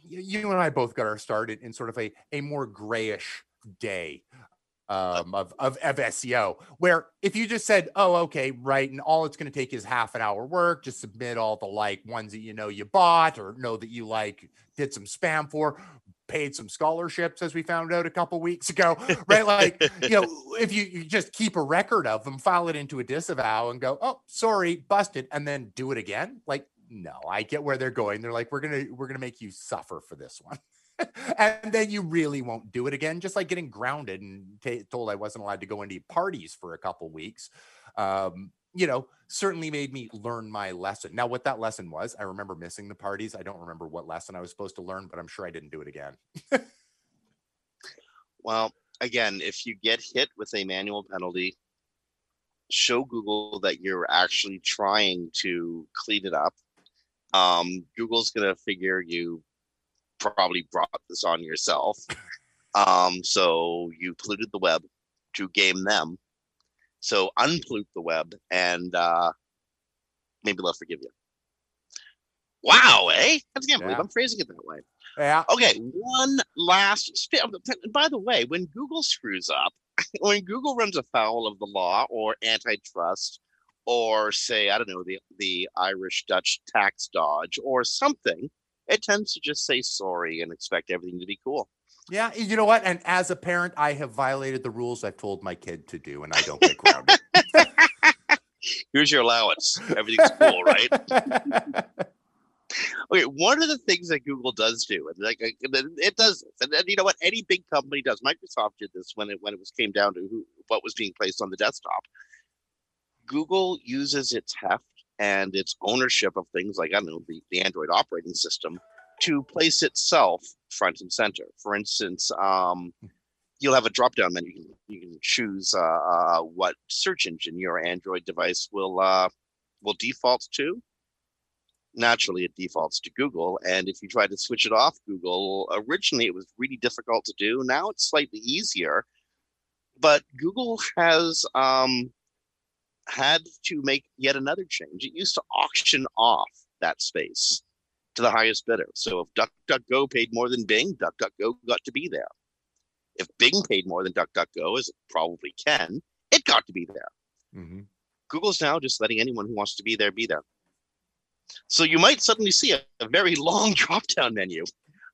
you and I both got our start in, in sort of a a more grayish day um, of, of of SEO, where if you just said, "Oh, okay, right," and all it's going to take is half an hour work, just submit all the like ones that you know you bought or know that you like did some spam for. Paid some scholarships, as we found out a couple weeks ago, right? Like, you know, if you, you just keep a record of them, file it into a disavow and go, oh, sorry, busted, and then do it again. Like, no, I get where they're going. They're like, we're gonna we're gonna make you suffer for this one. and then you really won't do it again, just like getting grounded and ta told I wasn't allowed to go into parties for a couple weeks. Um, you know, certainly made me learn my lesson. Now, what that lesson was, I remember missing the parties. I don't remember what lesson I was supposed to learn, but I'm sure I didn't do it again. Well, again, if you get hit with a manual penalty, show Google that you're actually trying to clean it up. Um, Google's gonna figure you probably brought this on yourself. Um, so you polluted the web to game them. So unpollute the web and uh, maybe they'll forgive you. Wow, eh? I can't believe Yeah. I'm phrasing it that way. Yeah. Okay, one last. sp- By the way, when Google screws up, when Google runs afoul of the law or antitrust, or say I don't know the the Irish Dutch tax dodge or something, it tends to just say sorry and expect everything to be cool. Yeah, you know what? And as a parent, I have violated the rules I've told my kid to do, and I don't get grounded. Here's your allowance. Everything's cool, right? Okay, one of the things that Google does do, and like it does this, and, and you know what, any big company does. Microsoft did this when it when it was came down to who what was being placed on the desktop. Google uses its heft and its ownership of things like I don't know the, the Android operating system to place itself front and center. For instance, um, you'll have a drop down menu. You can, you can choose uh, uh, what search engine your Android device will uh, will default to naturally it defaults to Google. And if you try to switch it off Google, originally it was really difficult to do. Now it's slightly easier. But Google has um, had to make yet another change. It used to auction off that space to the highest bidder. So if DuckDuckGo paid more than Bing, DuckDuckGo got to be there. If Bing paid more than DuckDuckGo, as it probably can, it got to be there. Mhm. Google's now just letting anyone who wants to be there be there. So you might suddenly see a, a very long drop down menu,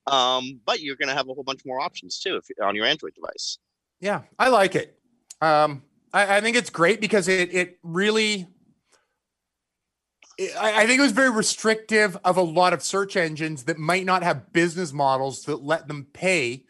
um, but you're going to have a whole bunch more options too if you're on your Android device. Yeah, I like it. Um, I, I think it's great because it it really. I think it was very restrictive of a lot of search engines that might not have business models that let them pay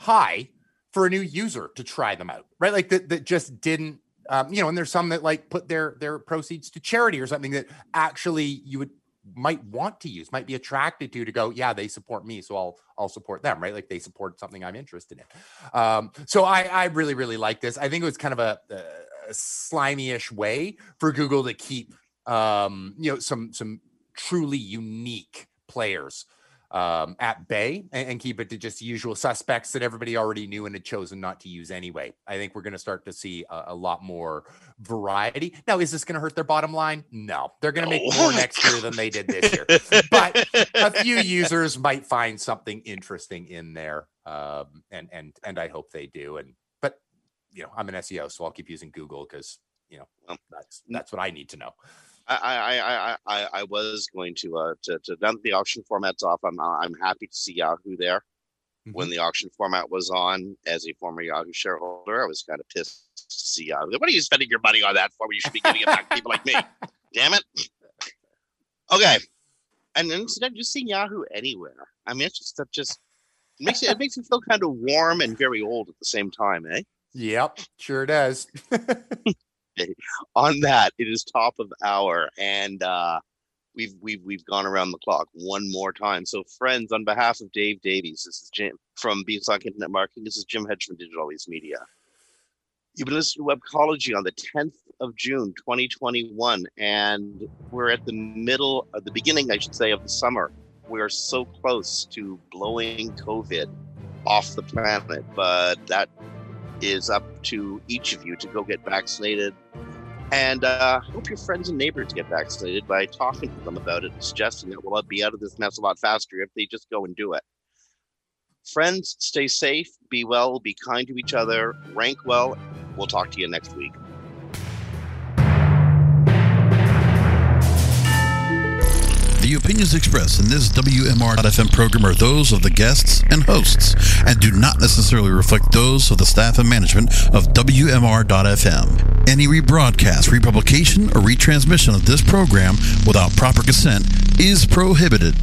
high for a new user to try them out, right? Like that that just didn't Um, you know, and there's some that like put their their proceeds to charity or something that actually you would might want to use, might be attracted to to go, yeah, they support me, so I'll I'll support them, right? Like they support something I'm interested in. Um, so I I really really like this. I think it was kind of a, a slimy-ish way for Google to keep um, you know some some truly unique players um, at bay and, and, keep it to just usual suspects that everybody already knew and had chosen not to use anyway. I think we're going to start to see a, a, lot more variety. Now, is this going to hurt their bottom line? No, they're going to make more next year than they did this year. but a few users might find something interesting in there, um, and and and I hope they do. And but you know, I'm an SEO, so I'll keep using Google because you know that's that's what I need to know. I, I, I, I, was going to, uh, to, to that the auction format's off, I'm, I'm happy to see Yahoo there. Mm-hmm. When the auction format was on, as a former Yahoo shareholder, I was kind of pissed to see Yahoo. What are you spending your money on that for? You should be giving it back to people like me. Damn it. Okay. And instead, of just seeing Yahoo anywhere. I mean, it's just that just it makes it, it makes me feel kind of warm and very old at the same time, eh? Yep, sure does. on that, it is top of hour, and uh, we've we've we've gone around the clock one more time. So, friends, on behalf of Dave Davies, this is Jim from Beanstalk Internet Marketing. This is Jim Hedge from Digital Always Media. You've been listening to Webcology on the 10th of June, 2021, and we're at the middle, of the beginning, I should say, of the summer. We are so close to blowing COVID off the planet, but that is up to each of you to go get vaccinated. And uh, hope your friends and neighbors get vaccinated by talking to them about it and suggesting that we'll be out of this mess a lot faster if they just go and do it. Friends, stay safe, be well, be kind to each other, rank well. We'll talk to you next week. The opinions expressed in this WMR.FM program are those of the guests and hosts and do not necessarily reflect those of the staff and management of WMR.FM. Any rebroadcast, republication, or retransmission of this program without proper consent is prohibited.